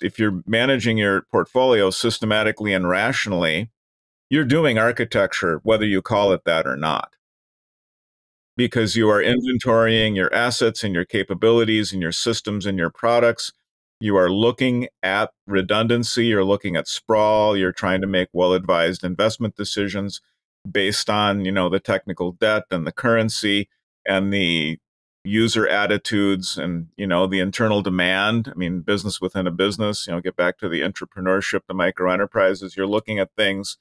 if you're managing your portfolio systematically and rationally, you're doing architecture, whether you call it that or not. Because you are inventorying your assets and your capabilities and your systems and your products. You are looking at redundancy, you're looking at sprawl, you're trying to make well advised investment decisions based on, you know, the technical debt and the currency and the user attitudes and you know the internal demand. I mean business within a business you know get back to the entrepreneurship the micro enterprises you're looking at things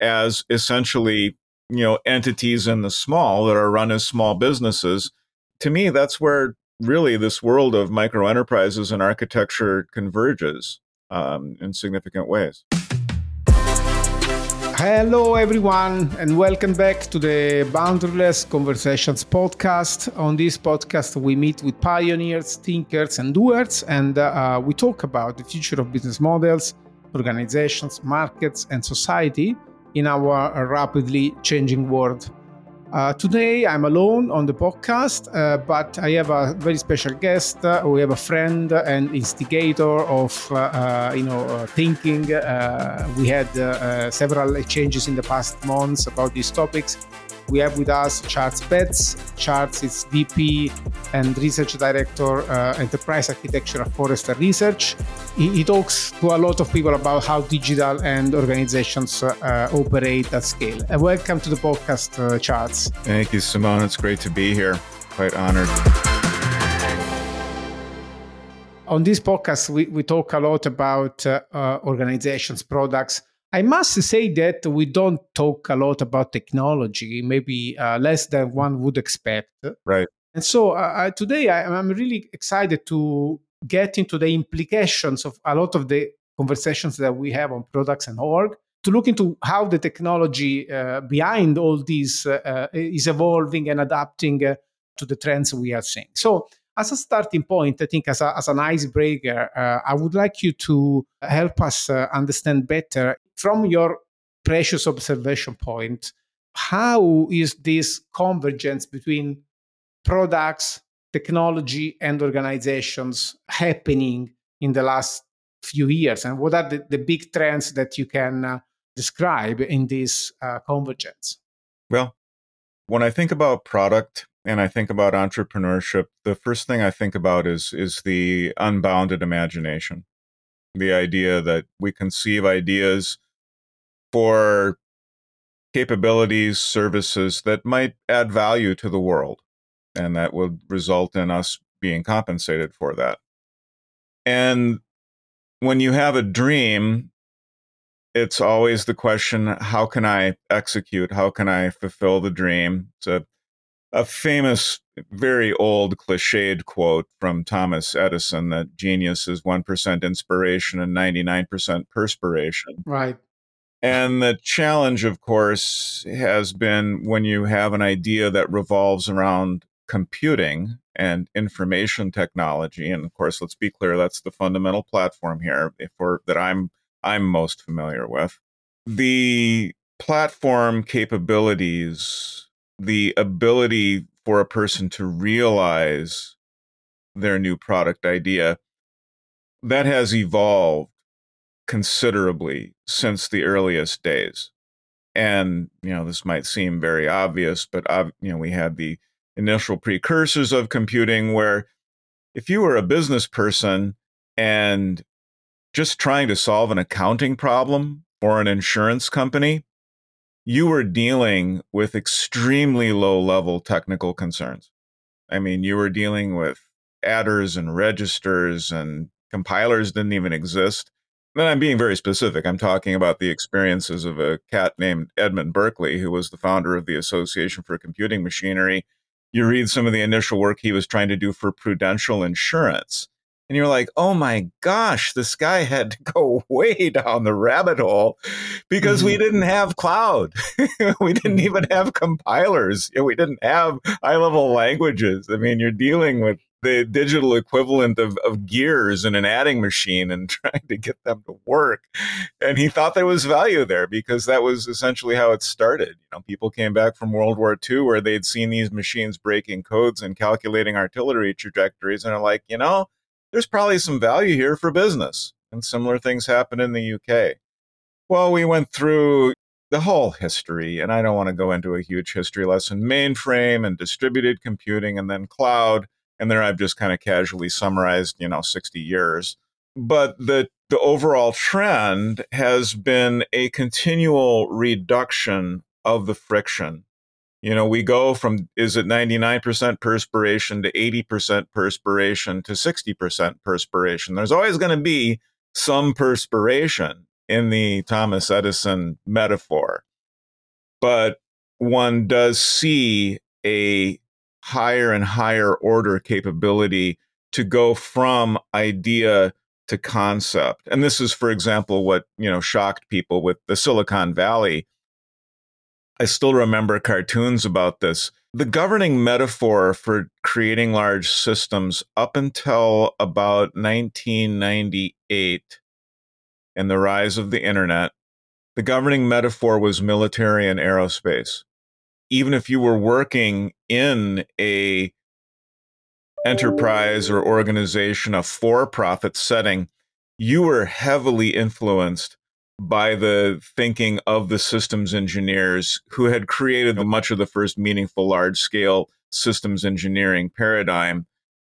as essentially you know entities in the small that are run as small businesses. To me that's where really this world of micro enterprises and architecture converges um, in significant ways Hello, everyone, and welcome back to the Boundaryless Conversations podcast. On this podcast, we meet with pioneers, thinkers, and doers, and uh, we talk about the future of business models, organizations, markets, and society in our rapidly changing world. Uh, today I'm alone on the podcast, uh, but I have a very special guest. Uh, we have a friend and instigator of uh, uh, you know uh, thinking. we had several exchanges in the past months about these topics, we have with us Charles Betz. Charles is VP and Research Director, uh, Enterprise Architecture at Forrester Research. He, he, talks to a lot of people about how digital and organizations uh, operate at scale. And welcome to the podcast, uh, Charles. Thank you, Simone. It's great to be here. Quite honored on this podcast, we, we talk a lot about uh, uh, organizations, products, I must say that we don't talk a lot about technology, maybe uh, less than one would expect. Right. And so uh, today I, I'm really excited to get into the implications of a lot of the conversations that we have on products and org to look into how the technology uh, behind all these uh, uh, is evolving and adapting uh, to the trends we are seeing. So as a starting point, I think as, a, as an icebreaker, uh, I would like you to help us uh, understand better from your precious observation point, how is this convergence between products, technology, and organizations happening in the last few years? And what are the, the big trends that you can uh, describe in this uh, convergence? Well, when I think about product and I think about entrepreneurship, the first thing I think about is is the unbounded imagination. The idea that we conceive ideas for capabilities, services that might add value to the world, and that would result in us being compensated for that. And when you have a dream, it's always the question how can I execute? How can I fulfill the dream? It's a, a famous, very old, cliched quote from Thomas Edison that genius is 1% inspiration and 99% perspiration. Right. And the challenge, of course, has been when you have an idea that revolves around computing and information technology. And of course, let's be clear, that's the fundamental platform here for that I'm I'm most familiar with. The platform capabilities, the ability for a person to realize their new product idea, that has evolved considerably since the earliest days. And, you know, this might seem very obvious, but, you know, we had the initial precursors of computing where if you were a business person and just trying to solve an accounting problem or an insurance company, you were dealing with extremely low level technical concerns. I mean, you were dealing with adders and registers and compilers didn't even exist. And I'm being very specific. I'm talking about the experiences of a cat named Edmund Berkeley, who was the founder of the Association for Computing Machinery. You read some of the initial work he was trying to do for prudential insurance. And you're like, oh my gosh, this guy had to go way down the rabbit hole because mm-hmm. we didn't have cloud. we didn't mm-hmm. even have compilers. We didn't have high level languages. I mean, you're dealing with the digital equivalent of, of gears in an adding machine and trying to get them to work. And he thought there was value there because that was essentially how it started. You know, people came back from World War II where they'd seen these machines breaking codes and calculating artillery trajectories and are like, you know, there's probably some value here for business. And similar things happened in the UK. Well, we went through the whole history, and I don't want to go into a huge history lesson mainframe and distributed computing and then cloud. And there I've just kind of casually summarized, you know, 60 years. But the, the overall trend has been a continual reduction of the friction. You know, we go from is it 99% perspiration to 80% perspiration to 60% perspiration. There's always going to be some perspiration in the Thomas Edison metaphor. But one does see a higher and higher order capability to go from idea to concept. And this is, for example, what, you know, shocked people with the Silicon Valley. I still remember cartoons about this. The governing metaphor for creating large systems up until about 1998 and the rise of the internet, the governing metaphor was military and aerospace. Even if you were working in a enterprise or organization, a for-profit setting, you were heavily influenced by the thinking of the systems engineers who had created much of the first meaningful large-scale systems engineering paradigm.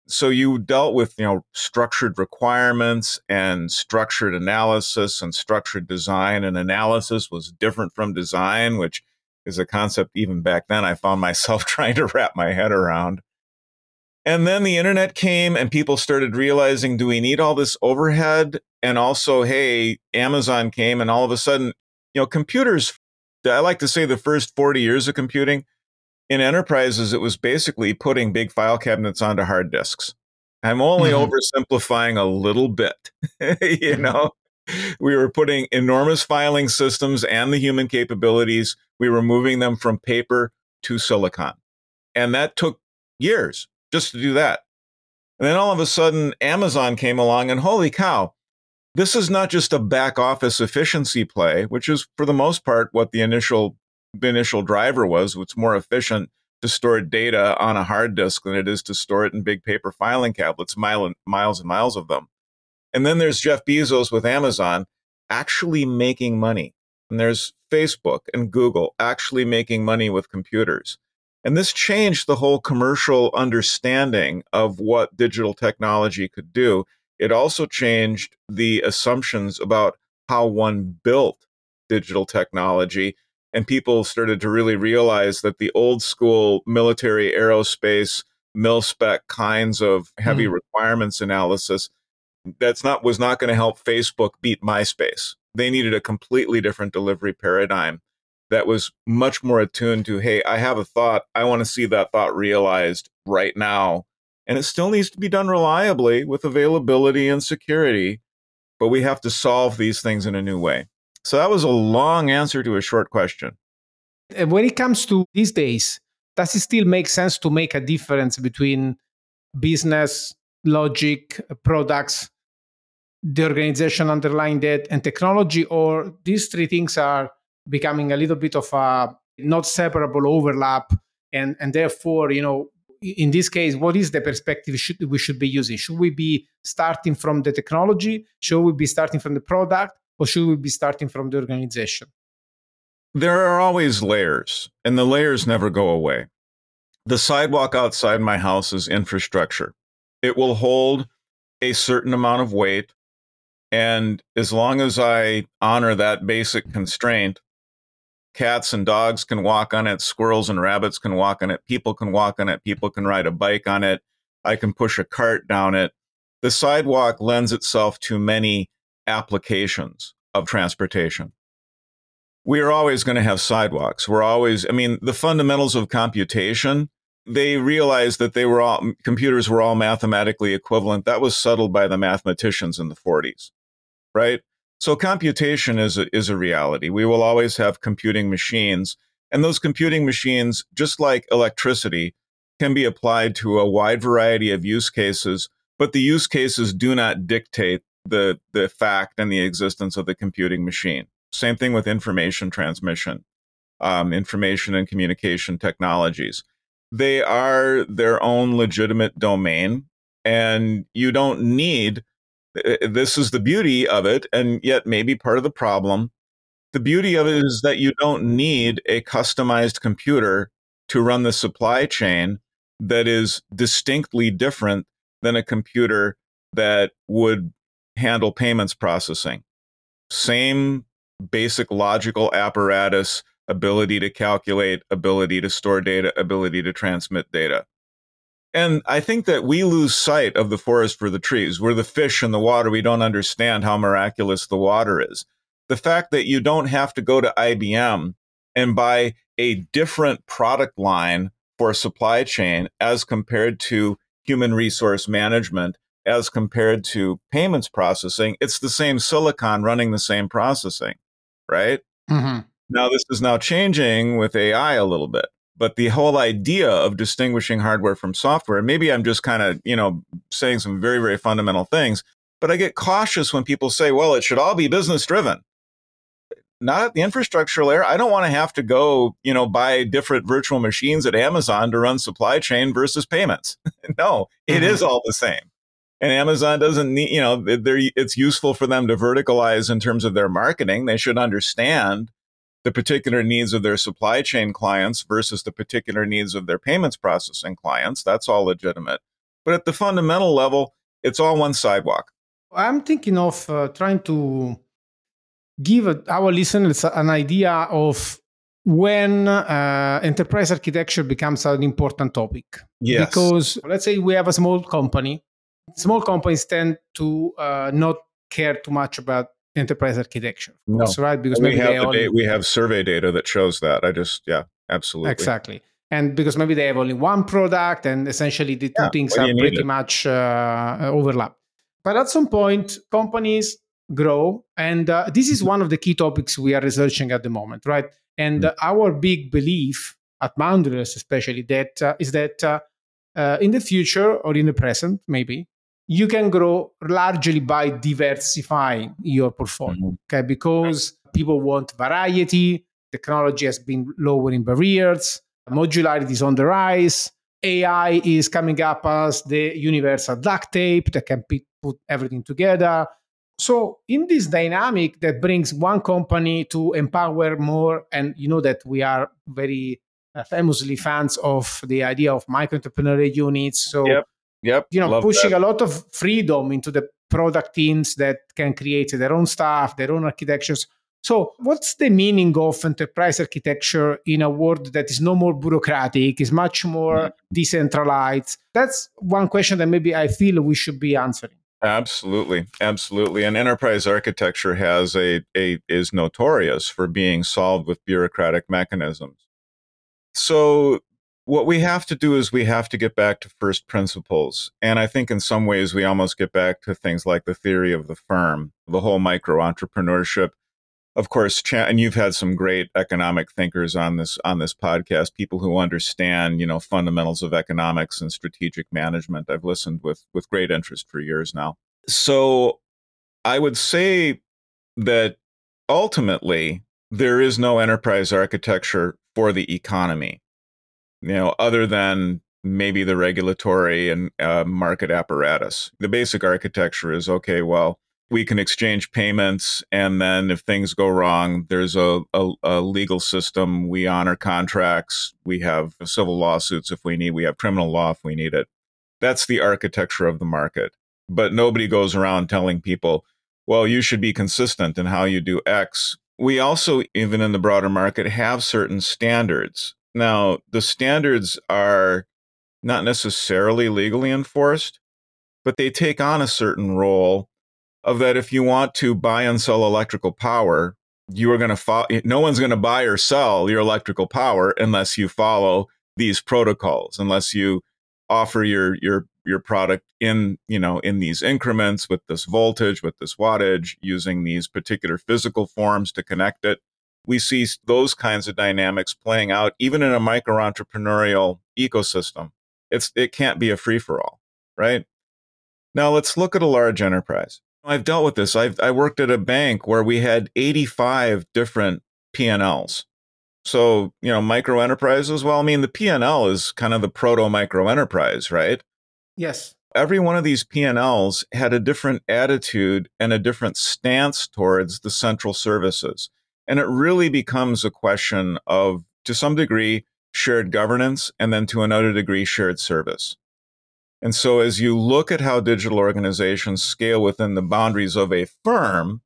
So you dealt with you know structured requirements and structured analysis and structured design and analysis was different from design which is a concept even back then i found myself trying to wrap my head around and then the internet came and people started realizing do we need all this overhead and also hey amazon came and all of a sudden you know computers i like to say the first 40 years of computing in enterprises, it was basically putting big file cabinets onto hard disks. I'm only mm-hmm. oversimplifying a little bit. you know, we were putting enormous filing systems and the human capabilities, we were moving them from paper to silicon. And that took years just to do that. And then all of a sudden, Amazon came along, and holy cow, this is not just a back office efficiency play, which is for the most part what the initial the initial driver was. It's more efficient to store data on a hard disk than it is to store it in big paper filing cabinets, miles and miles of them. And then there's Jeff Bezos with Amazon actually making money. And there's Facebook and Google actually making money with computers. And this changed the whole commercial understanding of what digital technology could do. It also changed the assumptions about how one built digital technology and people started to really realize that the old school military aerospace mil spec kinds of heavy mm. requirements analysis that's not was not going to help Facebook beat MySpace. They needed a completely different delivery paradigm that was much more attuned to hey, I have a thought, I want to see that thought realized right now. And it still needs to be done reliably with availability and security, but we have to solve these things in a new way. So that was a long answer to a short question. And when it comes to these days, does it still make sense to make a difference between business, logic, uh, products, the organization underlying that, and technology? Or these three things are becoming a little bit of a not separable overlap? And, and therefore, you know, in this case, what is the perspective should, we should be using? Should we be starting from the technology? Should we be starting from the product? or should we be starting from the organization? There are always layers, and the layers never go away. The sidewalk outside my house is infrastructure. It will hold a certain amount of weight. And as long as I honor that basic constraint, cats and dogs can walk on it, squirrels and rabbits can walk on it, people can walk on it, people can ride a bike on it, I can push a cart down it. The sidewalk lends itself to many applications of transportation. We are always going to have sidewalks. We're always, I mean, the fundamentals of computation, they realized that they were all, computers were all mathematically equivalent. That was settled by the mathematicians in the 40s, right? So computation is a, is a reality. We will always have computing machines. And those computing machines, just like electricity, can be applied to a wide variety of use cases, but the use cases do not dictate the the fact and the existence of the computing machine. Same thing with information transmission, um, information and communication technologies. They are their own legitimate domain, and you don't need eh, eh, This is the beauty of it, and yet maybe part of the problem. The beauty of it is that you don't need a customized computer to run the supply chain that is distinctly different than a computer that would handle payments processing. Same basic logical apparatus, ability to calculate, ability to store data, ability to transmit data. And I think that we lose sight of the forest for the trees. We're the fish in the water. We don't understand how miraculous the water is. The fact that you don't have to go to IBM and buy a different product line for supply chain as compared to human resource management as compared to payments processing, it's the same silicon running the same processing, right? Mm-hmm. Now, this is now changing with AI a little bit, but the whole idea of distinguishing hardware from software, maybe I'm just kind of, you know, saying some very, very fundamental things, but I get cautious when people say, well, it should all be business driven. Not at the infrastructure layer. I don't want to have to go, you know, buy different virtual machines at Amazon to run supply chain versus payments. no, it mm-hmm. is all the same and Amazon doesn't need, you know, it's useful for them to verticalize in terms of their marketing. They should understand the particular needs of their supply chain clients versus the particular needs of their payments processing clients. That's all legitimate. But at the fundamental level, it's all one sidewalk. I'm thinking of uh, trying to give our listeners an idea of when uh, enterprise architecture becomes an important topic. Yes. Because let's say we have a small company small companies tend to uh, not care too much about enterprise architecture. No. Course, right? Because we have only... we have survey data that shows that. I just yeah, absolutely. Exactly. And because maybe they have only one product and essentially the two yeah, things are pretty it? much uh, overlap. But at some point, companies grow. And uh, this is one of the key topics we are researching at the moment, right? And mm-hmm. our big belief at Boundaryless, especially, that uh, is that uh, uh, in the future or in the present, maybe, you can grow largely by diversifying your portfolio. Mm-hmm. Okay, because people want variety, technology has been lowering barriers, modularity is on the rise, AI is coming up as the universal duct tape that can put everything together. So, in this dynamic that brings one company to empower more, and you know that we are very uh, famously fans of the idea of micro entrepreneurial units. So, yep. Yep. You know, pushing that. a lot of freedom into the product teams that can create their own stuff, their own architectures. So, what's the meaning of enterprise architecture in a world that is no more bureaucratic, is much more mm-hmm. decentralized? That's one question that maybe I feel we should be answering. Absolutely, absolutely. And enterprise architecture has a, a is notorious for being solved with bureaucratic mechanisms. So what we have to do is we have to get back to first principles. And I think in some ways we almost get back to things like the theory of the firm, the whole micro entrepreneurship. Of course, and you've had some great economic thinkers on this on this podcast, people who understand, you know, fundamentals of economics and strategic management. I've listened with with great interest for years now. So I would say that ultimately there is no enterprise architecture for the economy you know, other than maybe the regulatory and uh, market apparatus. The basic architecture is okay, well, we can exchange payments, and then if things go wrong, there's a, a, a, legal system. We honor contracts. We have civil lawsuits if we need. We have criminal law if we need it. That's the architecture of the market. But nobody goes around telling people, well, you should be consistent in how you do X. We also, even in the broader market, have certain standards now, the standards are not necessarily legally enforced, but they take on a certain role of that if you want to buy and sell electrical power, you are going to follow, eh, no one's going to buy or sell your electrical power unless you follow these protocols, unless you offer your, your, your product in, you know, in these increments with this voltage, with this wattage, using these particular physical forms to connect it we see those kinds of dynamics playing out even in a micro entrepreneurial ecosystem. It's it can't be a free for all, right? Now let's look at a large enterprise. I've dealt with this. I've I worked at a bank where we had 85 different P&Ls. So, you know, micro enterprises, well, I mean, the P&L is kind of the proto micro enterprise, right? Yes. every one of these P&Ls had a different attitude and a different stance towards the central services. And it really becomes a question of, to some degree, shared governance, and then to another degree, shared service. And so as you look at how digital organizations scale within the boundaries of a firm,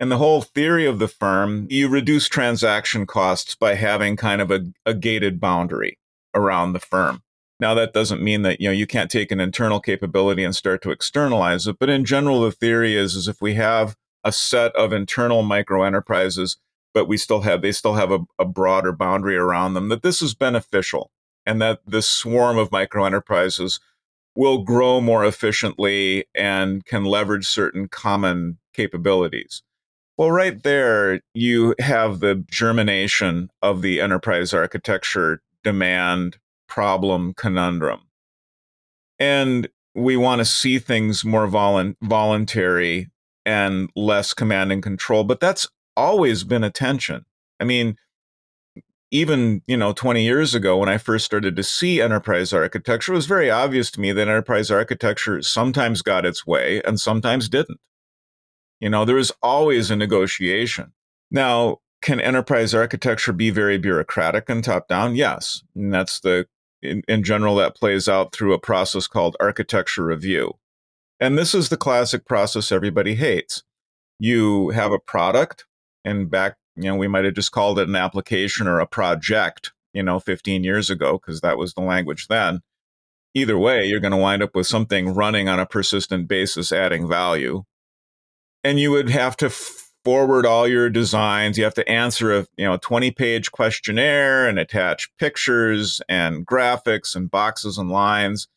and the whole theory of the firm, you reduce transaction costs by having kind of a, a gated boundary around the firm. Now that doesn't mean that you know you can't take an internal capability and start to externalize it, but in general the theory is is if we have a set of internal micro enterprises, but we still have they still have a, a broader boundary around them, that this is beneficial and that this swarm of micro enterprises will grow more efficiently and can leverage certain common capabilities. Well, right there, you have the germination of the enterprise architecture demand problem conundrum. And we want to see things more volu- voluntary and less command and control, but that's always been a tension. I mean, even you know 20 years ago when i first started to see enterprise architecture it was very obvious to me that enterprise architecture sometimes got its way and sometimes didn't you know there was always a negotiation now can enterprise architecture be very bureaucratic and top down yes and that's the in, in general, that plays out through a process called architecture review. And this is the classic process everybody hates. You have a product, and back, you know, we might have just called it an application or a project, you know, 15 years ago, because that was the language then. Either way, you're going to wind up with something running on a persistent basis, adding value. And you would have to forward all your designs. You have to answer a you know 20 page questionnaire and attach pictures and graphics and boxes and lines.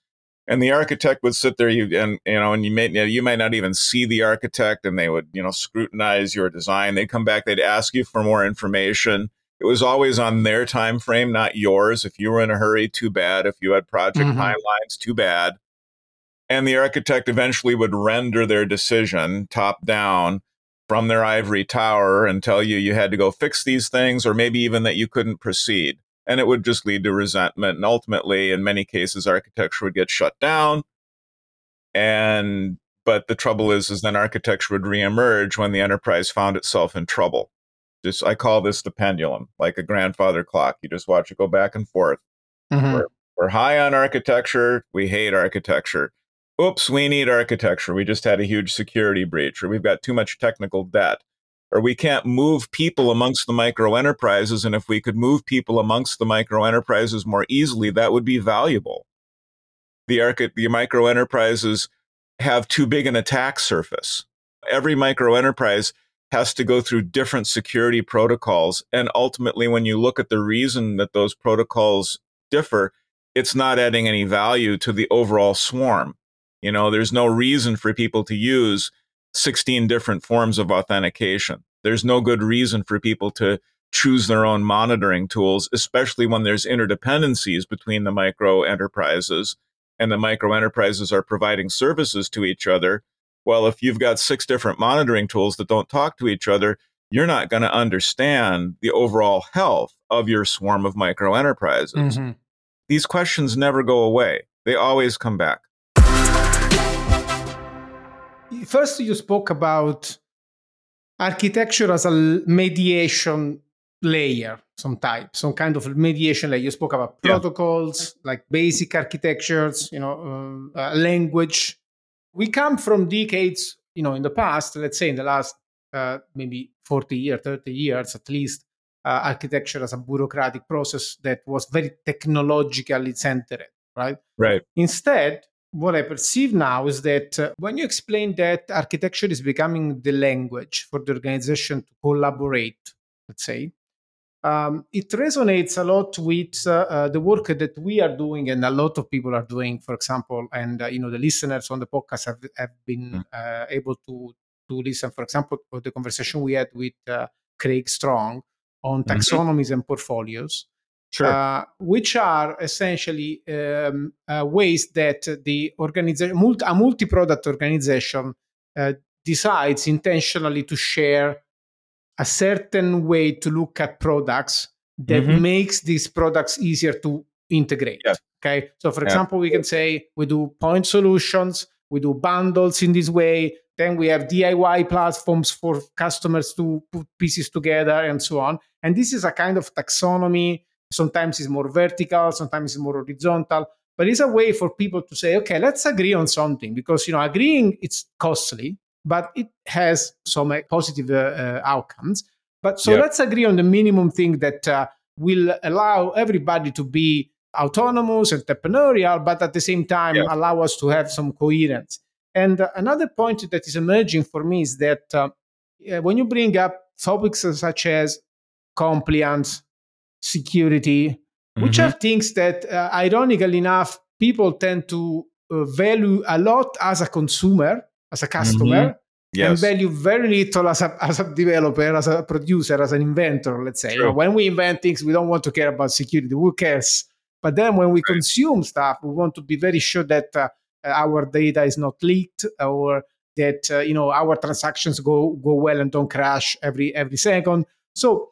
And the architect would sit there, you and you know, and you may you might not even see the architect, and they would you know scrutinize your design. They'd come back, they'd ask you for more information. It was always on their time frame, not yours. If you were in a hurry, too bad. If you had project mm-hmm. timelines, too bad. And the architect eventually would render their decision top down from their ivory tower and tell you you had to go fix these things, or maybe even that you couldn't proceed. And it would just lead to resentment. And ultimately, in many cases, architecture would get shut down. And but the trouble is, is then architecture would reemerge when the enterprise found itself in trouble. Just I call this the pendulum, like a grandfather clock. You just watch it go back and forth. Mm-hmm. We're, we're high on architecture. We hate architecture oops, we need architecture. We just had a huge security breach, or we've got too much technical debt, or we can't move people amongst the micro enterprises. And if we could move people amongst the micro enterprises more easily, that would be valuable. The, arch- the micro enterprises have too big an attack surface. Every micro enterprise has to go through different security protocols. And ultimately, when you look at the reason that those protocols differ, it's not adding any value to the overall swarm. You know, there's no reason for people to use 16 different forms of authentication. There's no good reason for people to choose their own monitoring tools, especially when there's interdependencies between the micro enterprises and the micro enterprises are providing services to each other. Well, if you've got six different monitoring tools that don't talk to each other, you're not going to understand the overall health of your swarm of micro enterprises. Mm-hmm. These questions never go away, they always come back first you spoke about architecture as a mediation layer some type some kind of mediation layer. You spoke about protocols yeah. like basic architectures you know uh, language. We come from decades you know in the past let's say in the last uh, maybe 40 years 30 years at least uh, architecture as a bureaucratic process that was very technologically centered right? Right. Instead what I perceive now is that uh, when you explain that architecture is becoming the language for the organization to collaborate, let's say, um, it resonates a lot with uh, uh, the work that we are doing and a lot of people are doing, for example, and uh, you know the listeners on the podcast have, have been mm. able to to listen, for example, to the conversation we had with uh, Craig Strong on mm-hmm. taxonomies mm-hmm. and portfolios sure. uh, which are essentially um, uh, ways that the organization, multi- a multi-product organization, uh, decides intentionally to share a certain way to look at products that mm-hmm. makes these products easier to integrate. Yeah. Okay. So, for example, we can say we do point solutions, we do bundles in this way. Then we have DIY platforms for customers to put pieces together and so on. And this is a kind of taxonomy. Sometimes it's more vertical, sometimes it's more horizontal. But it's a way for people to say, okay, let's agree on something because you know agreeing it's costly, but it has some positive uh, uh, outcomes. But so let's agree on the minimum thing that uh, will allow everybody to be autonomous, entrepreneurial, but at the same time allow us to have some coherence. And uh, another point that is emerging for me is that uh, when you bring up topics such as compliance, security, mm-hmm. which are things that, uh, ironically enough, people tend to uh, value a lot as a consumer, as a customer, mm-hmm. yes. and value very little as a, as a developer, as a producer, as an inventor, let's say. Know, when we invent things, we don't want to care about security. Who cares? But then when we right. consume stuff, we want to be very sure that uh, our data is not leaked or that uh, you know our transactions go go well and don't crash every every second. So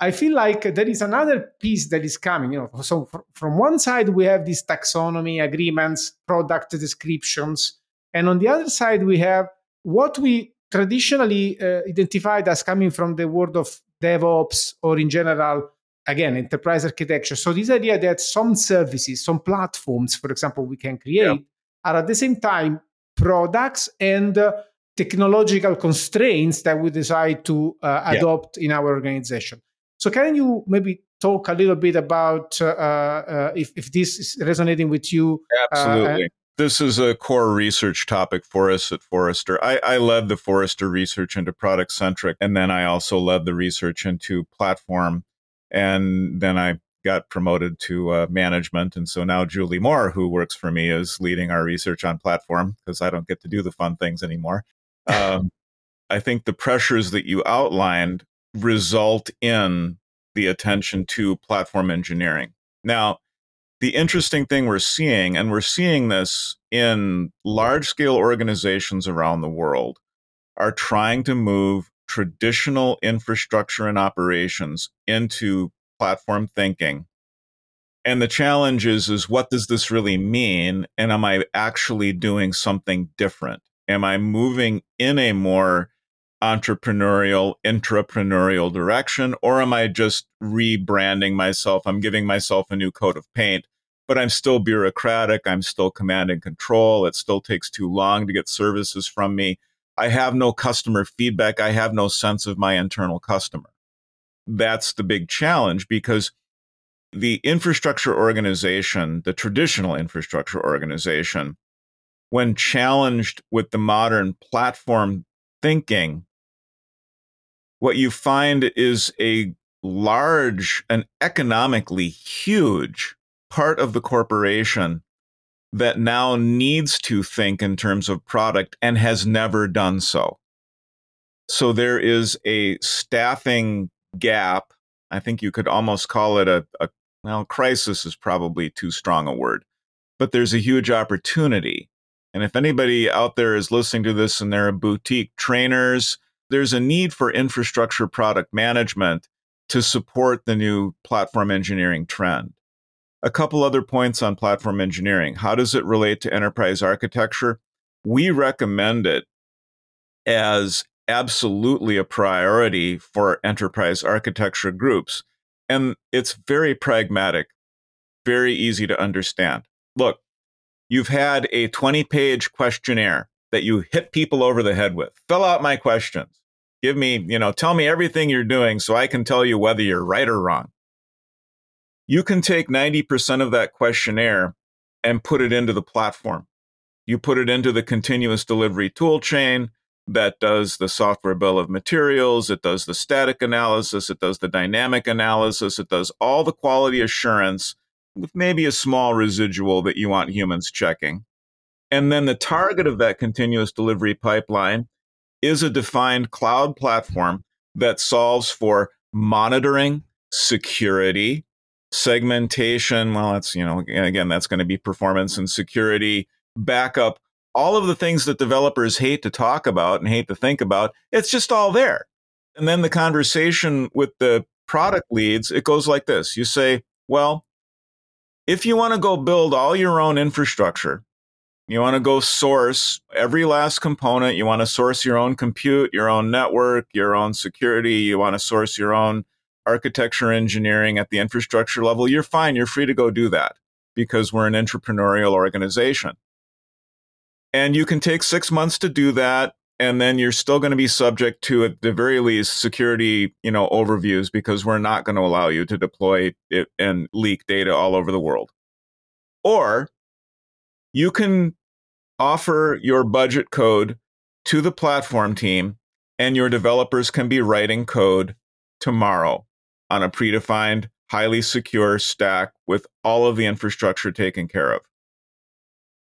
I feel like there is another piece that is coming. You know, so from one side we have these taxonomy agreements, product descriptions, and on the other side we have what we traditionally uh, identified as coming from the world of DevOps or in general again enterprise architecture so this idea that some services some platforms for example we can create yeah. are at the same time products and uh, technological constraints that we decide to uh, adopt yeah. in our organization so can you maybe talk a little bit about uh, uh, if, if this is resonating with you uh, absolutely this is a core research topic for us at Forrester. I, I led the Forrester research into product centric, and then I also led the research into platform and then I got promoted to uh, management. And so now Julie Mohr, who works for me, is leading our research on platform because I don't get to do the fun things anymore. Um, I think the pressures that you outlined result in the attention to platform engineering. Now, the interesting thing we're seeing, and we're seeing this in large scale organizations around the world, are trying to move traditional infrastructure and operations into platform thinking. And the challenge is, is what does this really mean? And am I actually doing something different? Am I moving in a more entrepreneurial, intrapreneurial direction? Or am I just rebranding myself? I'm giving myself a new coat of paint, but I'm still bureaucratic. I'm still command and control. It still takes too long to get services from me. I have no customer feedback. I have no sense of my internal customer. That's the big challenge because the infrastructure organization, the traditional infrastructure organization, when challenged with the modern platform thinking, what you find is a large and economically huge part of the corporation that now needs to think in terms of product and has never done so. So there is a staffing gap. I think you could almost call it a, a well, crisis is probably too strong a word, but there's a huge opportunity. And if anybody out there is listening to this and they're boutique trainers, there's a need for infrastructure product management to support the new platform engineering trend. A couple other points on platform engineering. How does it relate to enterprise architecture? We recommend it as absolutely a priority for enterprise architecture groups. And it's very pragmatic, very easy to understand. Look, you've had a 20 page questionnaire that you hit people over the head with. Fill out my questions. Give me, you know, tell me everything you're doing so I can tell you whether you're right or wrong you can take 90% of that questionnaire and put it into the platform. You put it into the continuous delivery tool chain that does the software bill of materials, it does the static analysis, it does the dynamic analysis, it does all the quality assurance with maybe a small residual that you want humans checking. And then the target of that continuous delivery pipeline is a defined cloud platform that solves for monitoring, security, segmentation. Well, that's, you know, again, that's going to be performance and security, backup, all of the things that developers hate to talk about and hate to think about. It's just all there. And then the conversation with the product leads, it goes like this you say, well, if you want to go build all your own infrastructure, you want to go source every last component, you want to source your own compute, your own network, your own security, you want to source your own architecture engineering at the infrastructure level, you're fine. You're free to go do that because we're an entrepreneurial organization. And you can take six months to do that. And then you're still going to be subject to, at the very least, security, you know, overviews because we're not going to allow you to deploy it and leak data all over the world. Or you can offer your budget code to the platform team, and your developers can be writing code tomorrow on a predefined, highly secure stack with all of the infrastructure taken care of.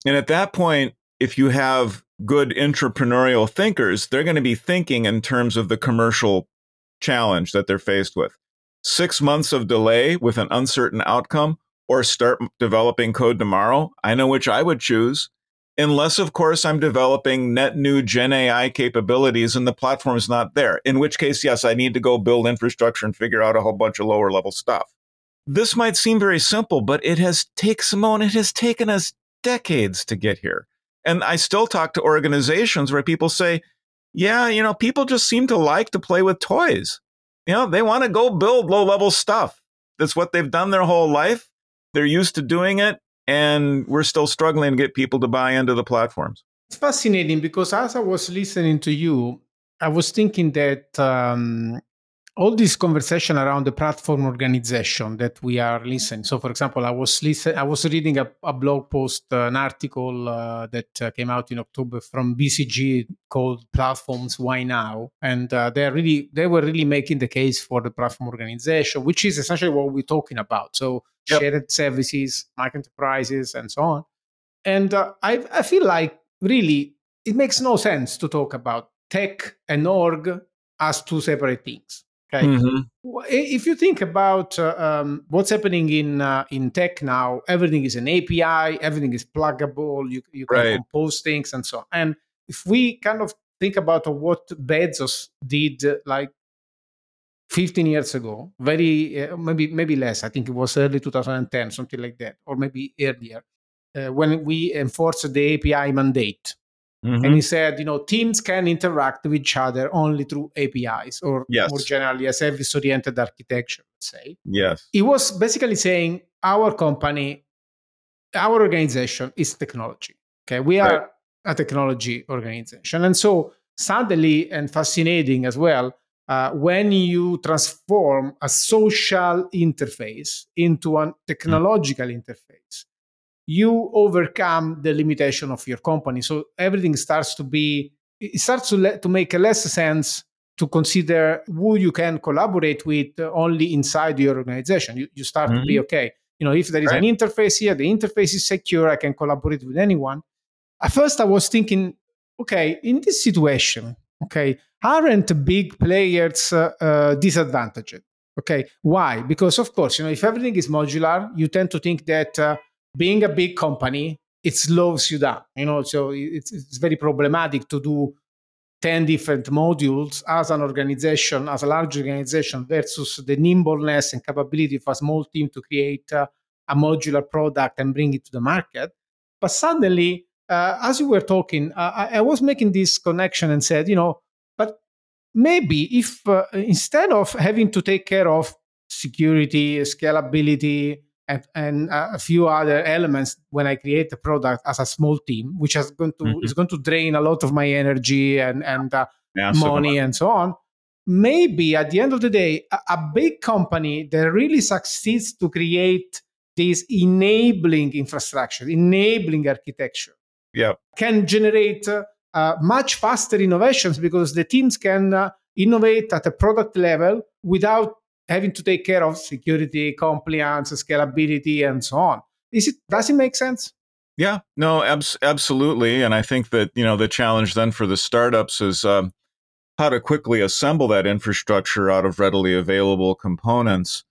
And at that point, if you have good entrepreneurial thinkers, they're going to be thinking in terms of the commercial challenge that they're faced with. Six months of delay with an uncertain outcome, or start developing code tomorrow. I know which I would choose. Unless, of course, I'm developing net new Gen AI capabilities and the platform is not there. In which case, yes, I need to go build infrastructure and figure out a whole bunch of lower level stuff. This might seem very simple, but it has taken Simone, it has taken us decades to get here. And I still talk to organizations where people say, yeah, you know, people just seem to like to play with toys. You know, they want to go build low level stuff. That's what they've done their whole life. They're used to doing it, and we're still struggling to get people to buy into the platforms. It's fascinating because as I was listening to you, I was thinking that um, all this conversation around the platform organization that we are listening. So, for example, I was listen, I was reading a, a blog post, uh, an article uh, that uh, came out in October from BCG called "Platforms Why Now," and uh, they really they were really making the case for the platform organization, which is essentially what we're talking about. So, yep. shared services, micro enterprises, and so on. And uh, I, I feel like really it makes no sense to talk about tech and org as two separate things Okay. Mm-hmm. If you think about uh, um, what's happening in uh, in tech now, everything is an API, everything is pluggable. You you can right. compose things and so on. And if we kind of think about what Bezos did, uh, like 15 years ago, very uh, maybe maybe less. I think it was early 2010, something like that, or maybe earlier, uh, when we enforced the API mandate. Mm-hmm. And he said, you know, teams can interact with each other only through APIs or yes. more generally a service oriented architecture, say. Yes. He was basically saying our company, our organization is technology. Okay. We are right. a technology organization. And so suddenly and fascinating as well, uh, when you transform a social interface into a technological mm-hmm. interface, you overcome the limitation of your company. So everything starts to be, it starts to, le- to make less sense to consider who you can collaborate with only inside your organization. You, you start mm-hmm. to be mm-hmm. okay. You know, if there is right. an interface here, the interface is secure, I can collaborate with anyone. At first, I was thinking, okay, in this situation, okay, aren't big players uh, uh, disadvantaged? Okay, why? Because of course, you know, if everything is modular, you tend to think that uh, being a big company, it slows you down. You know, so it's, it's very problematic to do 10 different modules as an organization, as a large organization, versus the nimbleness and capability of a small team to create uh, a modular product and bring it to the market. But suddenly, uh, as you were talking, uh, I, I, was making this connection and said, you know, but maybe if uh, instead of having to take care of security, scalability, and, and a few other elements when I create a product as a small team, which is going to mm-hmm. is going to drain a lot of my energy and and uh, yeah, money so and so on. Maybe at the end of the day, a, a, big company that really succeeds to create this enabling infrastructure, enabling architecture, yeah, can generate uh, uh, much faster innovations because the teams can uh, innovate at a product level without having to take care of security, compliance, scalability, and so on. Is it does it make sense? Yeah, no, abs- absolutely. And I think that you know the challenge then for the startups is um, how to quickly assemble that infrastructure out of readily available components.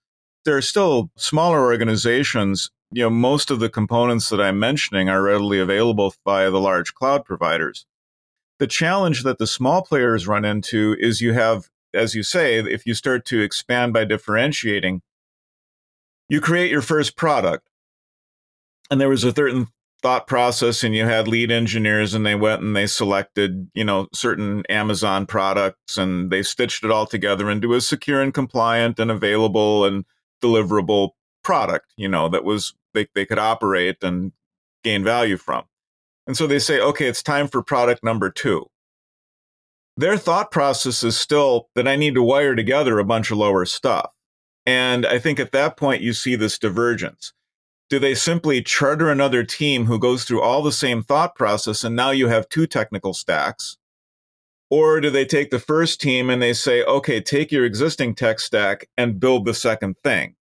There are still smaller organizations. You know, most of the components that I'm mentioning are readily available via the large cloud providers. The challenge that the small players run into is you have as you say, if you start to expand by differentiating, you create your first product. and there was a certain thought process and you had lead engineers and they went and they selected you know certain amazon products and they stitched it all together into a secure and compliant and available and deliverable product you know that was they, they could operate and gain value from and so they say okay it's time for product number two their thought process is still that i need to wire together a bunch of lower stuff and i think at that point you see this divergence do they simply charter another team who goes through all the same thought process and now you have two technical stacks? Or do they take the first team and they say, okay, take your existing tech stack and build the second thing?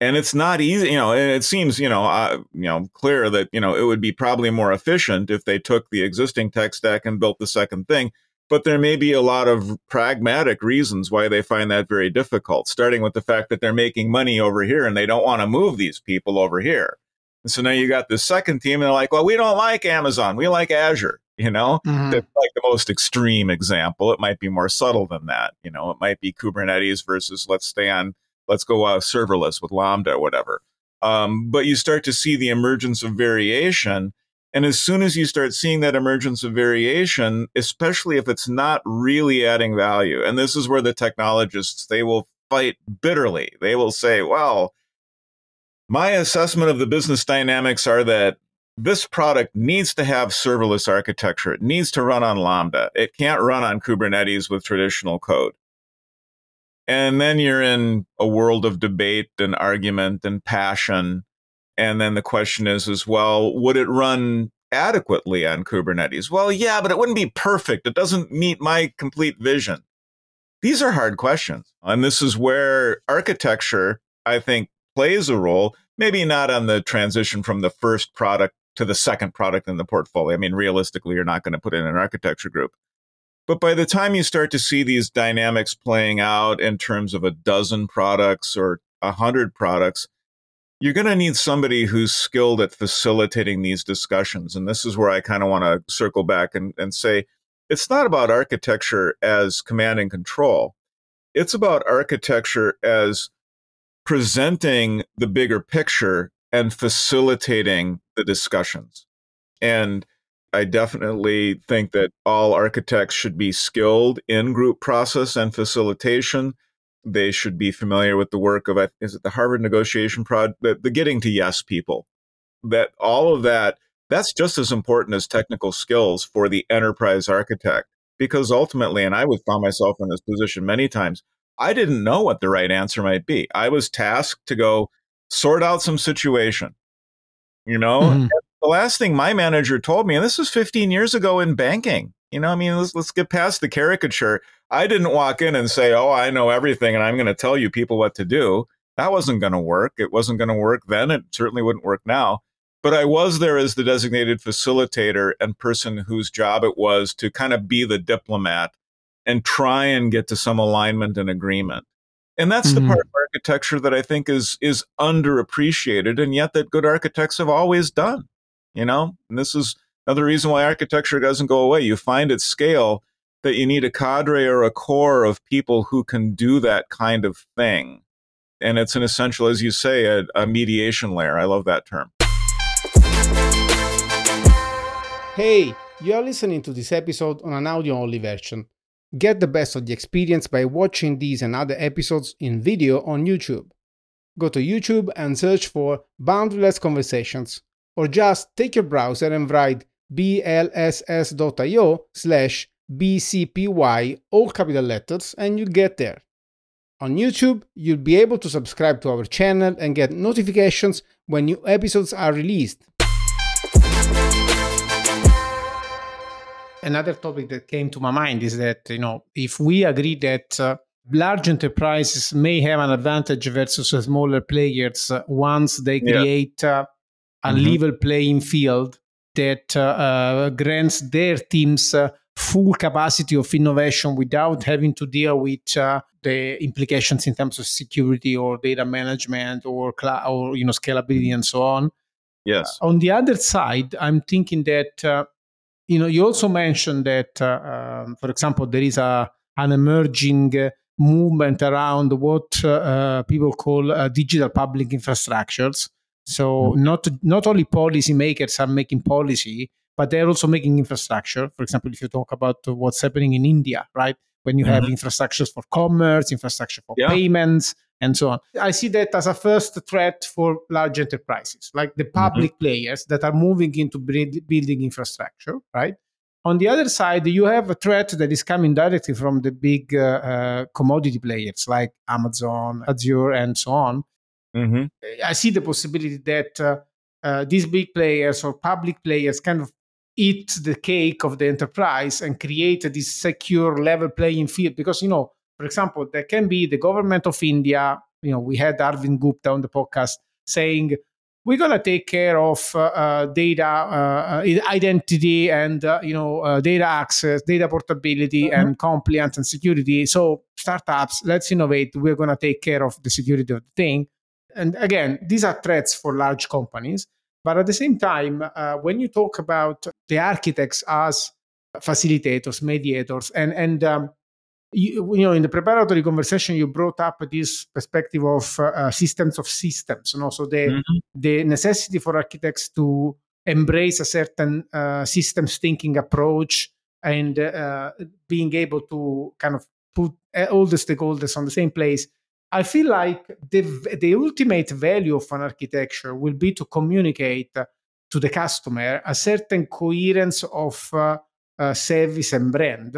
And it's not easy, you know, and it seems, you know, uh, you know, clear that, you know, it would be probably more efficient if they took the existing tech stack and built the second thing but there may be a lot of pragmatic reasons why they find that very difficult, starting with the fact that they're making money over here and they don't want to move these people over here. And so now you got the second team and they're like, well, we don't like Amazon. We like Azure. You know, mm-hmm. that's like the most extreme example. It might be more subtle than that. You know, it might be Kubernetes versus let's stay on, let's go uh, serverless with Lambda or whatever. Um, but you start to see the emergence of variation and as soon as you start seeing that emergence of variation, especially if it's not really adding value, and this is where the technologists they will fight bitterly. They will say, "Well, my assessment of the business dynamics are that this product needs to have serverless architecture. It needs to run on Lambda. It can't run on Kubernetes with traditional code." And then you're in a world of debate and argument and passion and then the question is, as well, would it run adequately on Kubernetes? Well, yeah, but it wouldn't be perfect. It doesn't meet my complete vision. These are hard questions. And this is where architecture, I think, plays a role, maybe not on the transition from the first product to the second product in the portfolio. I mean, realistically, you're not going to put in an architecture group. But by the time you start to see these dynamics playing out in terms of a dozen products or a hundred products, you're going to need somebody who's skilled at facilitating these discussions. And this is where I kind of want to circle back and, and say it's not about architecture as command and control, it's about architecture as presenting the bigger picture and facilitating the discussions. And I definitely think that all architects should be skilled in group process and facilitation they should be familiar with the work of is it the Harvard negotiation project, the, the getting to yes people. That all of that that's just as important as technical skills for the enterprise architect because ultimately and i would found myself in this position many times i didn't know what the right answer might be i was tasked to go sort out some situation you know mm-hmm. the last thing my manager told me and this was 15 years ago in banking you know i mean let's, let's get past the caricature I didn't walk in and say, "Oh, I know everything and I'm going to tell you people what to do." That wasn't going to work. It wasn't going to work then. It certainly wouldn't work now. But I was there as the designated facilitator and person whose job it was to kind of be the diplomat and try and get to some alignment and agreement. And that's mm-hmm. the part of architecture that I think is is underappreciated and yet that good architects have always done. You know? And this is another reason why architecture doesn't go away. You find its scale that you need a cadre or a core of people who can do that kind of thing. And it's an essential, as you say, a, a mediation layer. I love that term. Hey, you are listening to this episode on an audio only version. Get the best of the experience by watching these and other episodes in video on YouTube. Go to YouTube and search for Boundaryless Conversations, or just take your browser and write blss.io slash BCPY, all capital letters, and you get there. On YouTube, you'll be able to subscribe to our channel and get notifications when new episodes are released. Another topic that came to my mind is that, you know, if we agree that uh, large enterprises may have an advantage versus smaller players uh, once they create yeah. uh, a mm-hmm. level playing field that uh, uh, grants their teams uh, full capacity of innovation without having to deal with uh, the implications in terms of security or data management or cl- or you know scalability and so on. Yes. Uh, on the other side, I'm thinking that uh, you know you also mentioned that, uh, um, for example, there is a an emerging movement around what uh, people call uh, digital public infrastructures. So mm-hmm. not not only policymakers are making policy, but they're also making infrastructure. For example, if you talk about what's happening in India, right? When you mm-hmm. have infrastructures for commerce, infrastructure for yeah. payments, and so on. I see that as a first threat for large enterprises, like the mm-hmm. public mm-hmm. players that are moving into building infrastructure, right? On the other side, you have a threat that is coming directly from the big uh, uh, commodity players like Amazon, Azure, and so on. Mm-hmm. I see the possibility that uh, uh, these big players or public players kind of eat the cake of the enterprise and create this secure level playing field. Because, you know, for example, there can be the government of India. You know, we had Arvind Gupta on the podcast saying, we're going to take care of uh, uh, data uh, identity and uh, you know uh, data access data portability mm-hmm. and compliance and security so startups let's innovate we're going to take care of the security of the thing and again these are threats for large companies but at the same time uh, when you talk about the architects as facilitators mediators and and um, you, you, know, in the preparatory conversation, you brought up this perspective of uh, systems of systems. You know, so the mm-hmm. the necessity for architects to embrace a certain uh, systems thinking approach and uh, being able to kind of put all the stakeholders on the same place. I feel like the the ultimate value of an architecture will be to communicate to the customer a certain coherence of uh, uh, service and brand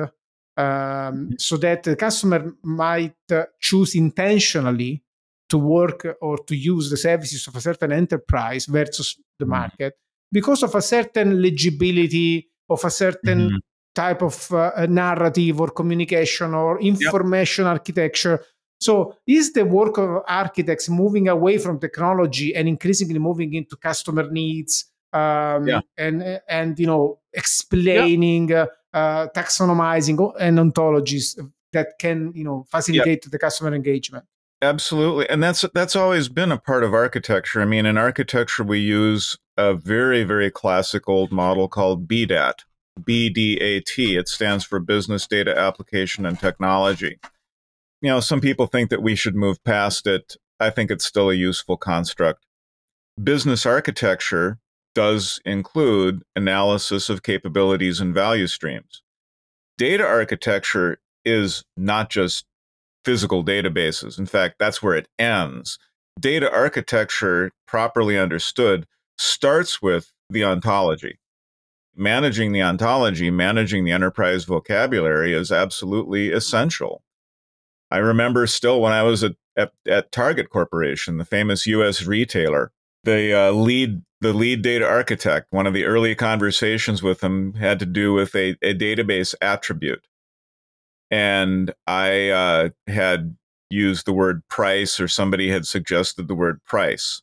um, so that the customer might uh, choose intentionally to work or to use the services of a certain enterprise versus the mm-hmm. market because of a certain legibility of a certain mm-hmm. type of uh, narrative or communication or information yep. architecture so is the work of architects moving away from technology and increasingly moving into customer needs um, yeah. and and you know explaining uh, uh, taxonomizing and ontologies that can you know facilitate yep. the customer engagement? Absolutely. And that's that's always been a part of architecture. I mean in architecture we use a very very classic old model called bdat bdat it stands for business data application and technology you know some people think that we should move past it i think it's still a useful construct business architecture does include analysis of capabilities and value streams. Data architecture is not just physical databases. In fact, that's where it ends. Data architecture, properly understood, starts with the ontology. Managing the ontology, managing the enterprise vocabulary is absolutely essential. I remember still when I was at, at, at Target Corporation, the famous US retailer, the uh, lead the lead data architect, one of the early conversations with him had to do with a, a database attribute. And I uh, had used the word price, or somebody had suggested the word price.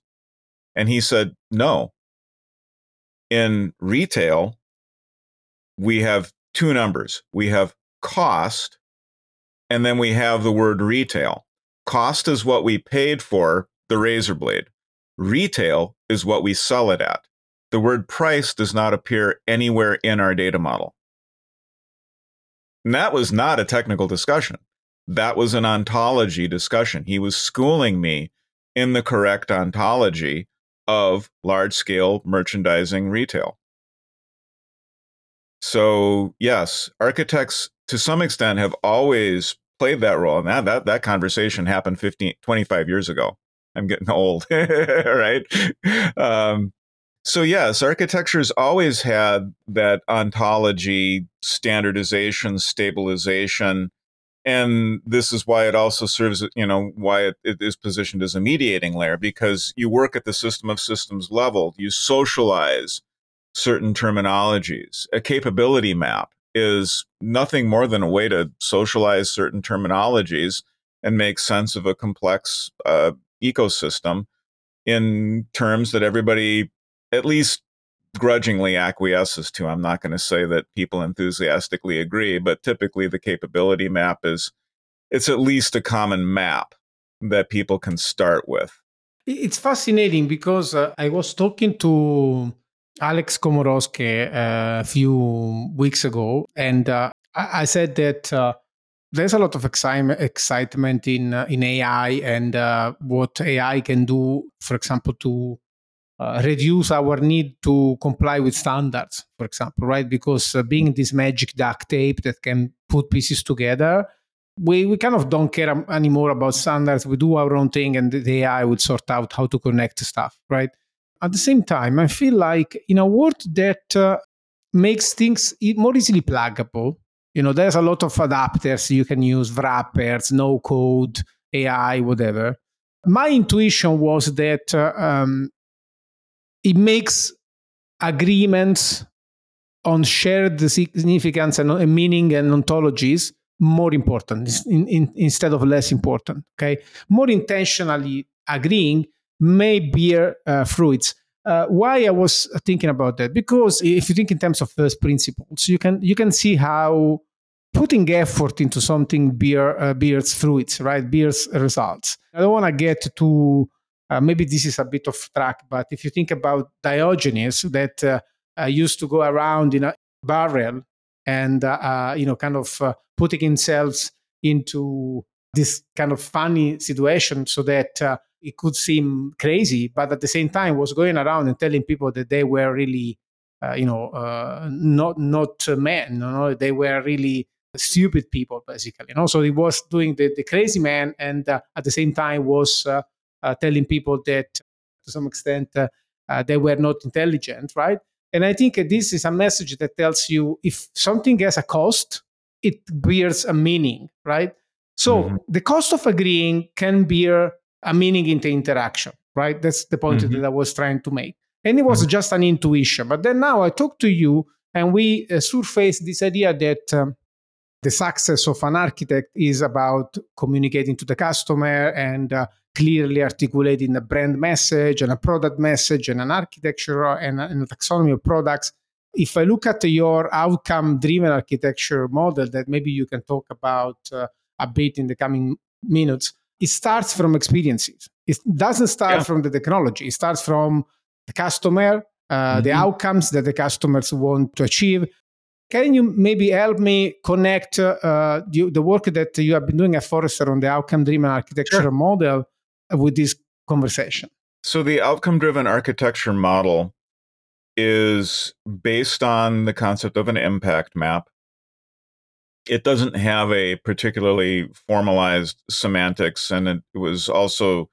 And he said, no. In retail, we have two numbers we have cost, and then we have the word retail. Cost is what we paid for the razor blade. Retail is what we sell it at. The word price does not appear anywhere in our data model. And that was not a technical discussion. That was an ontology discussion. He was schooling me in the correct ontology of large scale merchandising retail. So, yes, architects to some extent have always played that role. And that, that, that conversation happened 15, 25 years ago. I'm getting old, right? Um, so yes, architecture's always had that ontology, standardization, stabilization, and this is why it also serves, you know, why it, it is positioned as a mediating layer because you work at the system of systems level. You socialize certain terminologies. A capability map is nothing more than a way to socialize certain terminologies and make sense of a complex uh, ecosystem in terms that everybody at least grudgingly acquiesces to. I'm not going to say that people enthusiastically agree, but typically the capability map is it's at least a common map that people can start with. It's fascinating because uh, I was talking to Alex Komoroske uh, a few weeks ago, and uh, I-, said that uh, there's a lot of excitement in uh, in AI and uh, what AI can do, for example, to reduce our need to comply with standards, for example, right? Because being this magic duct tape that can put pieces together, we, we kind of don't care anymore about standards. We do our own thing, and the AI will sort out how to connect stuff, right? At the same time, I feel like in a world that uh, makes things more easily pluggable, you know, there's a lot of adapters you can use, wrappers, no code, AI, whatever. My intuition was that uh, um, it makes agreements on shared significance and meaning and ontologies more important in, in, instead of less important. Okay, more intentionally agreeing may bear uh, fruits. Uh, why I was thinking about that? Because if you think in terms of first principles, you can you can see how putting effort into something bear uh, bears fruits, right? Bears results. I don't want to get to uh, maybe this is a bit of track, but if you think about Diogenes that uh, used to go around in a barrel and you know kind of putting himself into this kind of funny situation so that it could seem crazy, but at the same time was going around and telling people that they were really, you know, not not men. You know, they were really stupid people basically. You know, so he was doing the, the crazy man, and at the same time was uh, telling people that to some extent uh, uh, they were not intelligent, right? And I think this is a message that tells you if something has a cost, it bears a meaning, right? So mm-hmm. the cost of agreeing can bear a meaning in the interaction, right? That's the point mm-hmm. that I was trying to make. And it was mm-hmm. just an intuition. But then now I talk to you and we uh, surface this idea that um, the success of an architect is about communicating to the customer and uh, clearly articulating a brand message and a product message and an architecture and a, and a taxonomy of products. If I look at your outcome driven architecture model that maybe you can talk about uh, a bit in the coming minutes, it starts from experiences. It doesn't start yeah. from the technology, it starts from the customer, uh, mm-hmm. the outcomes that the customers want to achieve. Can you maybe help me connect uh, the, the, work that you have been doing at Forrester on the outcome driven architecture sure. model with this conversation? So, the outcome driven architecture model is based on the concept of an impact map. It doesn't have a particularly formalized semantics, and it was also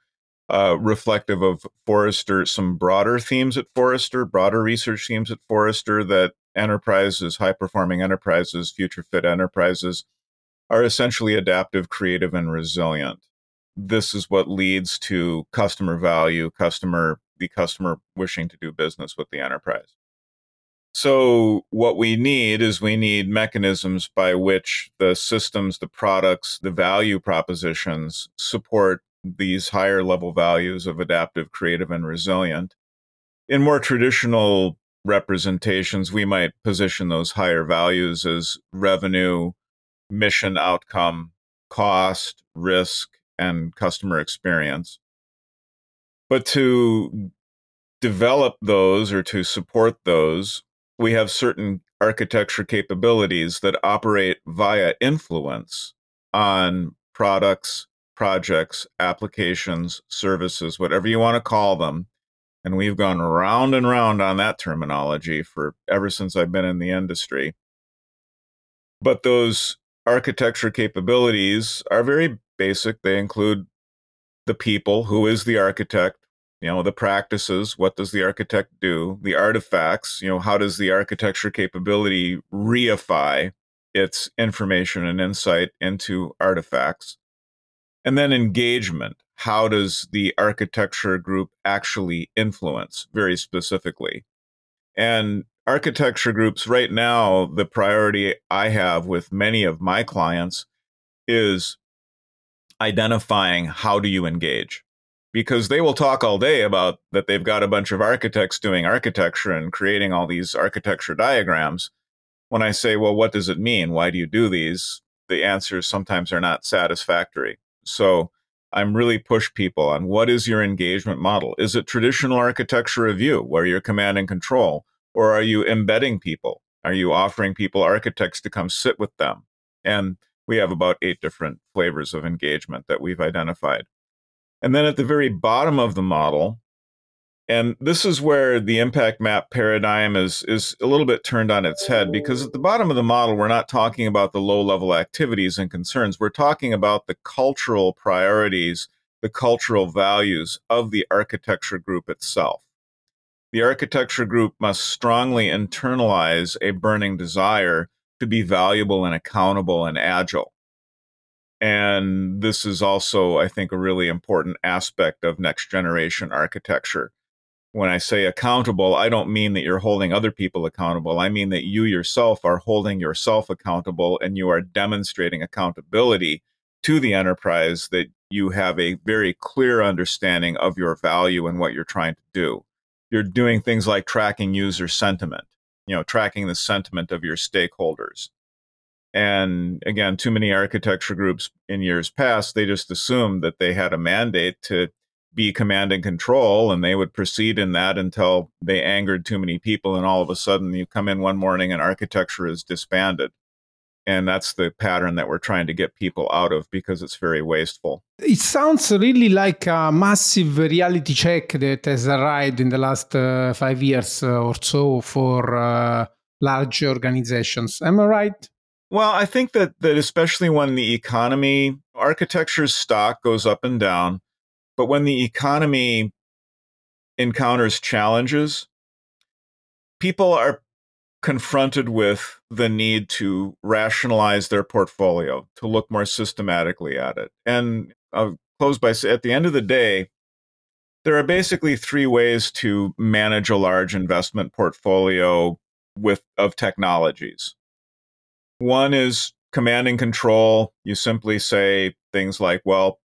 uh, reflective of Forrester, some broader themes at Forrester, broader research themes at Forrester that enterprises, high performing enterprises, future fit enterprises are essentially adaptive, creative, and resilient this is what leads to customer value, customer the customer wishing to do business with the enterprise. So what we need is we need mechanisms by which the systems, the products, the value propositions support these higher level values of adaptive, creative, and resilient. In more traditional representations, we might position those higher values as revenue, mission outcome, cost, risk, and customer experience. But to develop those or to support those, we have certain architecture capabilities that operate via influence on products, projects, applications, services, whatever you want to call them. And we've gone round and round on that terminology for ever since I've been in the industry. But those architecture capabilities are very basic. They include the people, who is the architect, you know, the practices, what does the architect do, the artifacts, you know, how does the architecture capability reify its information and insight into artifacts? And then engagement. How does the architecture group actually influence very specifically? And architecture groups right now, the priority I have with many of my clients is identifying how do you engage because they will talk all day about that they've got a bunch of architects doing architecture and creating all these architecture diagrams. When i say well what does it mean? Why do you do these? the answers sometimes are not satisfactory. So i'm really push people on what is your engagement model? Is it traditional architecture review where you're command and control or are you embedding people? Are you offering people architects to come sit with them? And we have about eight different flavors of engagement that we've identified. And then at the very bottom of the model, And this is where the impact map paradigm is is a little bit turned on its head because at the bottom of the model we're not talking about the low level activities and concerns. We're talking about the cultural priorities, the cultural values of the architecture group itself. The architecture group must strongly internalize a burning desire to be valuable and accountable and agile. And this is also, I think, a really important aspect of next generation architecture when I say accountable, I don't mean that you're holding other people accountable. I mean that you yourself are holding yourself accountable and you are demonstrating accountability to the enterprise that you have a very clear understanding of your value and what you're trying to do. You're doing things like tracking user sentiment, you know, tracking the sentiment of your stakeholders. And again, too many architecture groups in years past, they just assumed that they had a mandate to be command and control and they would proceed in that until they angered too many people and all of a sudden you come in one morning and architecture is disbanded. And that's the pattern that we're trying to get people out of because it's very wasteful. It sounds really like a massive reality check that has arrived in the last uh, five years uh, or so for uh, large organizations. Am i right well i think that that especially when the economy architecture's stock goes up and down but when the economy encounters challenges, people are confronted with the need to rationalize their portfolio, to look more systematically at it. And I'll close by saying at the end of the day, there are basically three ways to manage a large investment portfolio with of technologies. One is command and control. You simply say things like, well,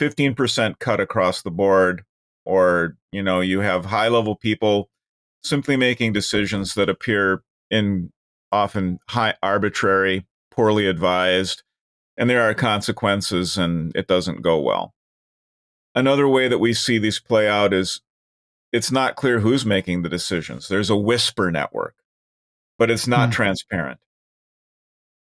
15% cut across the board or you know you have high level people simply making decisions that appear in often high arbitrary poorly advised and there are consequences and it doesn't go well another way that we see these play out is it's not clear who's making the decisions there's a whisper network but it's not mm. transparent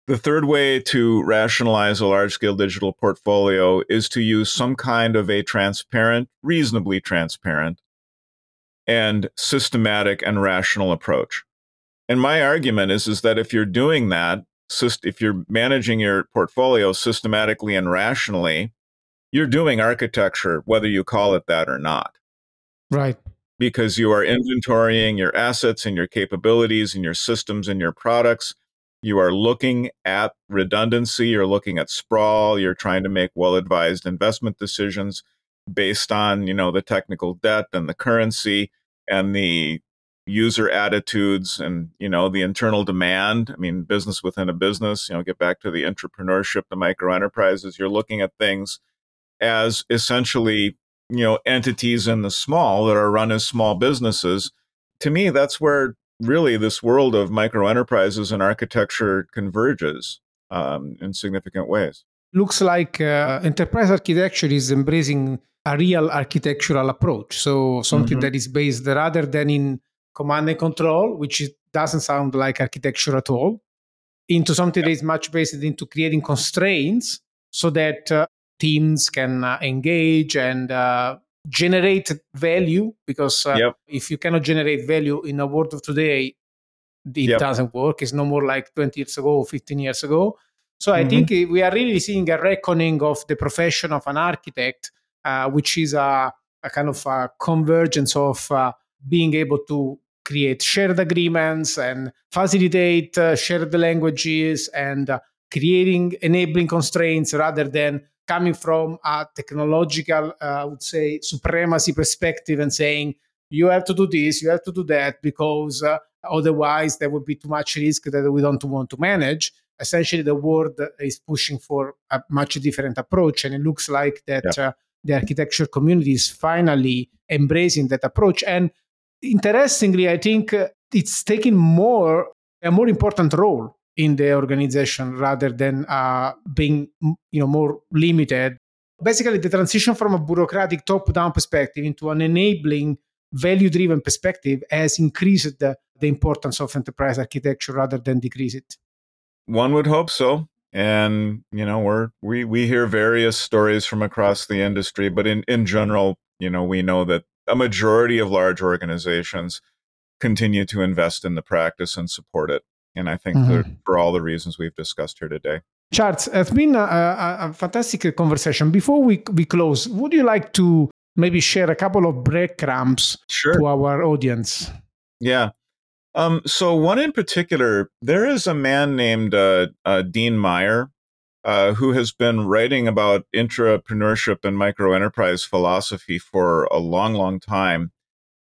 the third way to rationalize a large scale digital portfolio is to use some kind of a transparent, reasonably transparent, and systematic and rational approach. And my argument is, is that if you're doing that, if you're managing your portfolio systematically and rationally, you're doing architecture, whether you call it that or not. Right. Because you are inventorying your assets and your capabilities and your systems and your products you are looking at redundancy, you're looking at sprawl, you're trying to make well-advised investment decisions based on, you know, the technical debt and the currency and the user attitudes and, you know, the internal demand. I mean, business within a business, you know, get back to the entrepreneurship, the micro enterprises, you're looking at things as essentially, you know, entities in the small that are run as small businesses. To me, that's where really this world of micro enterprises and architecture converges um, in significant ways. Looks like uh, enterprise architecture is embracing a real architectural approach. So something mm-hmm. that is based rather than in command and control, which doesn't sound like architecture at all, into something that is much based into creating constraints so that uh, teams can uh, engage and uh, generate value because uh, yep. if you cannot generate value in a world of today it yep. doesn't work it's no more like 20 years ago or 15 years ago so mm-hmm. i think we are really seeing a reckoning of the profession of an architect uh, which is a, a, kind of a convergence of uh, being able to create shared agreements and facilitate uh, shared languages and uh, creating enabling constraints rather than coming from a technological, uh, I would say, supremacy perspective and saying, you have to do this, you have to do that, because uh, otherwise there would be too much risk that we don't want to manage. Essentially, the world is pushing for a much different approach, and it looks like that yeah. uh, the architecture community is finally embracing that approach. And interestingly, I think uh, it's taking more a more important role in the organization rather than uh, being you know more limited. Basically the transition from a bureaucratic top down perspective into an enabling value driven perspective has increased the, the importance of enterprise architecture rather than decrease it. One would hope so. And you know we're we we hear various stories from across the industry but in in general you know we know that a majority of large organizations continue to invest in the practice and support it. And I think mm-hmm. for all the reasons we've discussed here today. Charles, it's been a, a, a, fantastic conversation. Before we, we close, would you like to maybe share a couple of breadcrumbs sure. to our audience? Yeah. Um, so, one in particular, there is a man named uh, uh, Dean Meyer uh, who has been writing about intrapreneurship and micro enterprise philosophy for a long, long time.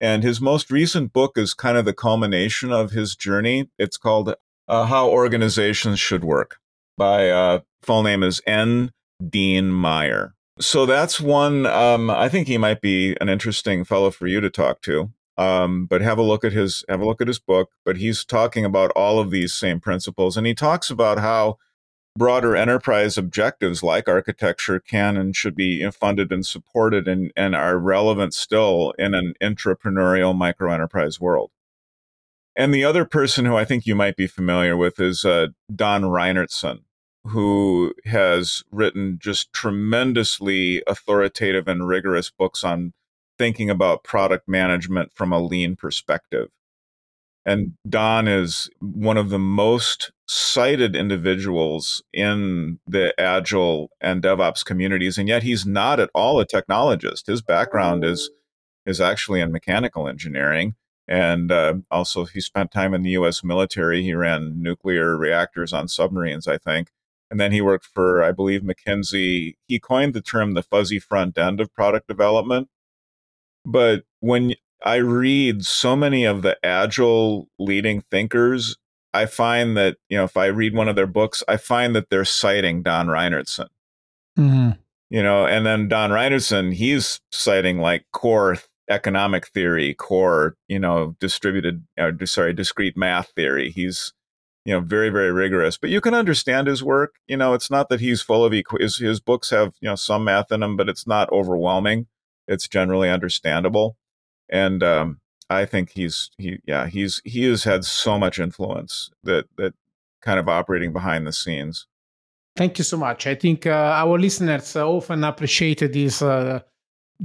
And his most recent book is kind of the culmination of his journey. It's called uh, How Organizations Should Work by uh, full name is N. Dean Meyer. So that's one. Um, I think he might be an interesting fellow for you to talk to. Um, but have a look at his have a look at his book. But he's talking about all of these same principles, and he talks about how broader enterprise objectives like architecture can and should be funded and supported and, and are relevant still in an entrepreneurial micro enterprise world. And the other person who I think you might be familiar with is uh, Don Reinertsen, who has written just tremendously authoritative and rigorous books on thinking about product management from a lean perspective. And Don is one of the most cited individuals in the Agile and DevOps communities, and yet he's not at all a technologist. His background is is actually in mechanical engineering, and uh, also he spent time in the U.S. military. He ran nuclear reactors on submarines, I think, and then he worked for, I believe, McKinsey. He coined the term the fuzzy front end of product development. But when I read so many of the agile leading thinkers. I find that, you know, if I read one of their books, I find that they're citing Don Reinertsen. Mm-hmm. You know, and then Don Reinertsen, he's citing like core economic theory, core, you know, distributed, uh, sorry, discrete math theory. He's, you know, very, very rigorous. But you can understand his work. You know, it's not that he's full of equ- his, his books have, you know, some math in them, but it's not overwhelming. It's generally understandable and um, I think he's he yeah he's he has had so much influence that that kind of operating behind the scenes. Thank you so much. I think uh, our listeners often appreciate this uh,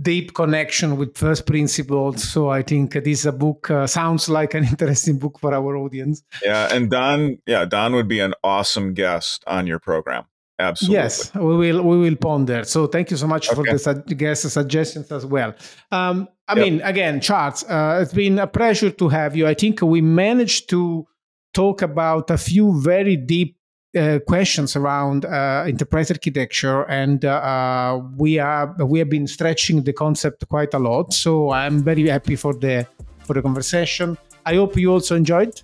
deep connection with first principles. So I think this book uh, sounds like an interesting book for our audience. Yeah, and Don, yeah, Don would be an awesome guest on your program. Absolutely. Yes, we will. We will ponder. So thank you so much okay. for the su- guest suggestions as well. Um, I yep. mean, again, Charles, uh, it's been a pleasure to have you. I think we managed to talk about a few very deep uh, questions around uh, enterprise architecture, and uh, uh, we are we have been stretching the concept quite a lot. So I'm very happy for the for the conversation. I hope you also enjoyed.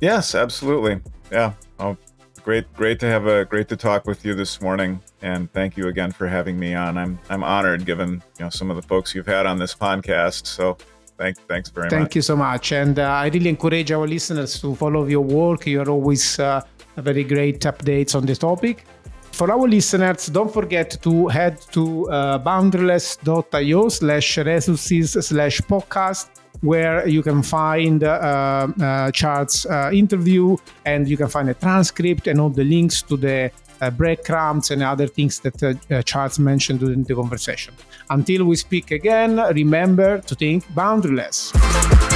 Yes, absolutely. Yeah. I'll great great to have a great to talk with you this morning and thank you again for having me on. I'm i'm honored given you know some of the folks you've had on this podcast. So thank thanks very thank much. thank you so much. And uh, i really encourage our listeners to follow your work. You're always uh, very great updates on this topic. For our listeners, don't forget to head to uh, boundaryless.io slash resources slash podcast where you can find uh, uh, Charles' uh, interview and you can find a transcript and all the links to the breadcrumbs and other things that uh, uh, Charles mentioned during the conversation. Until we speak again, remember to think boundaryless.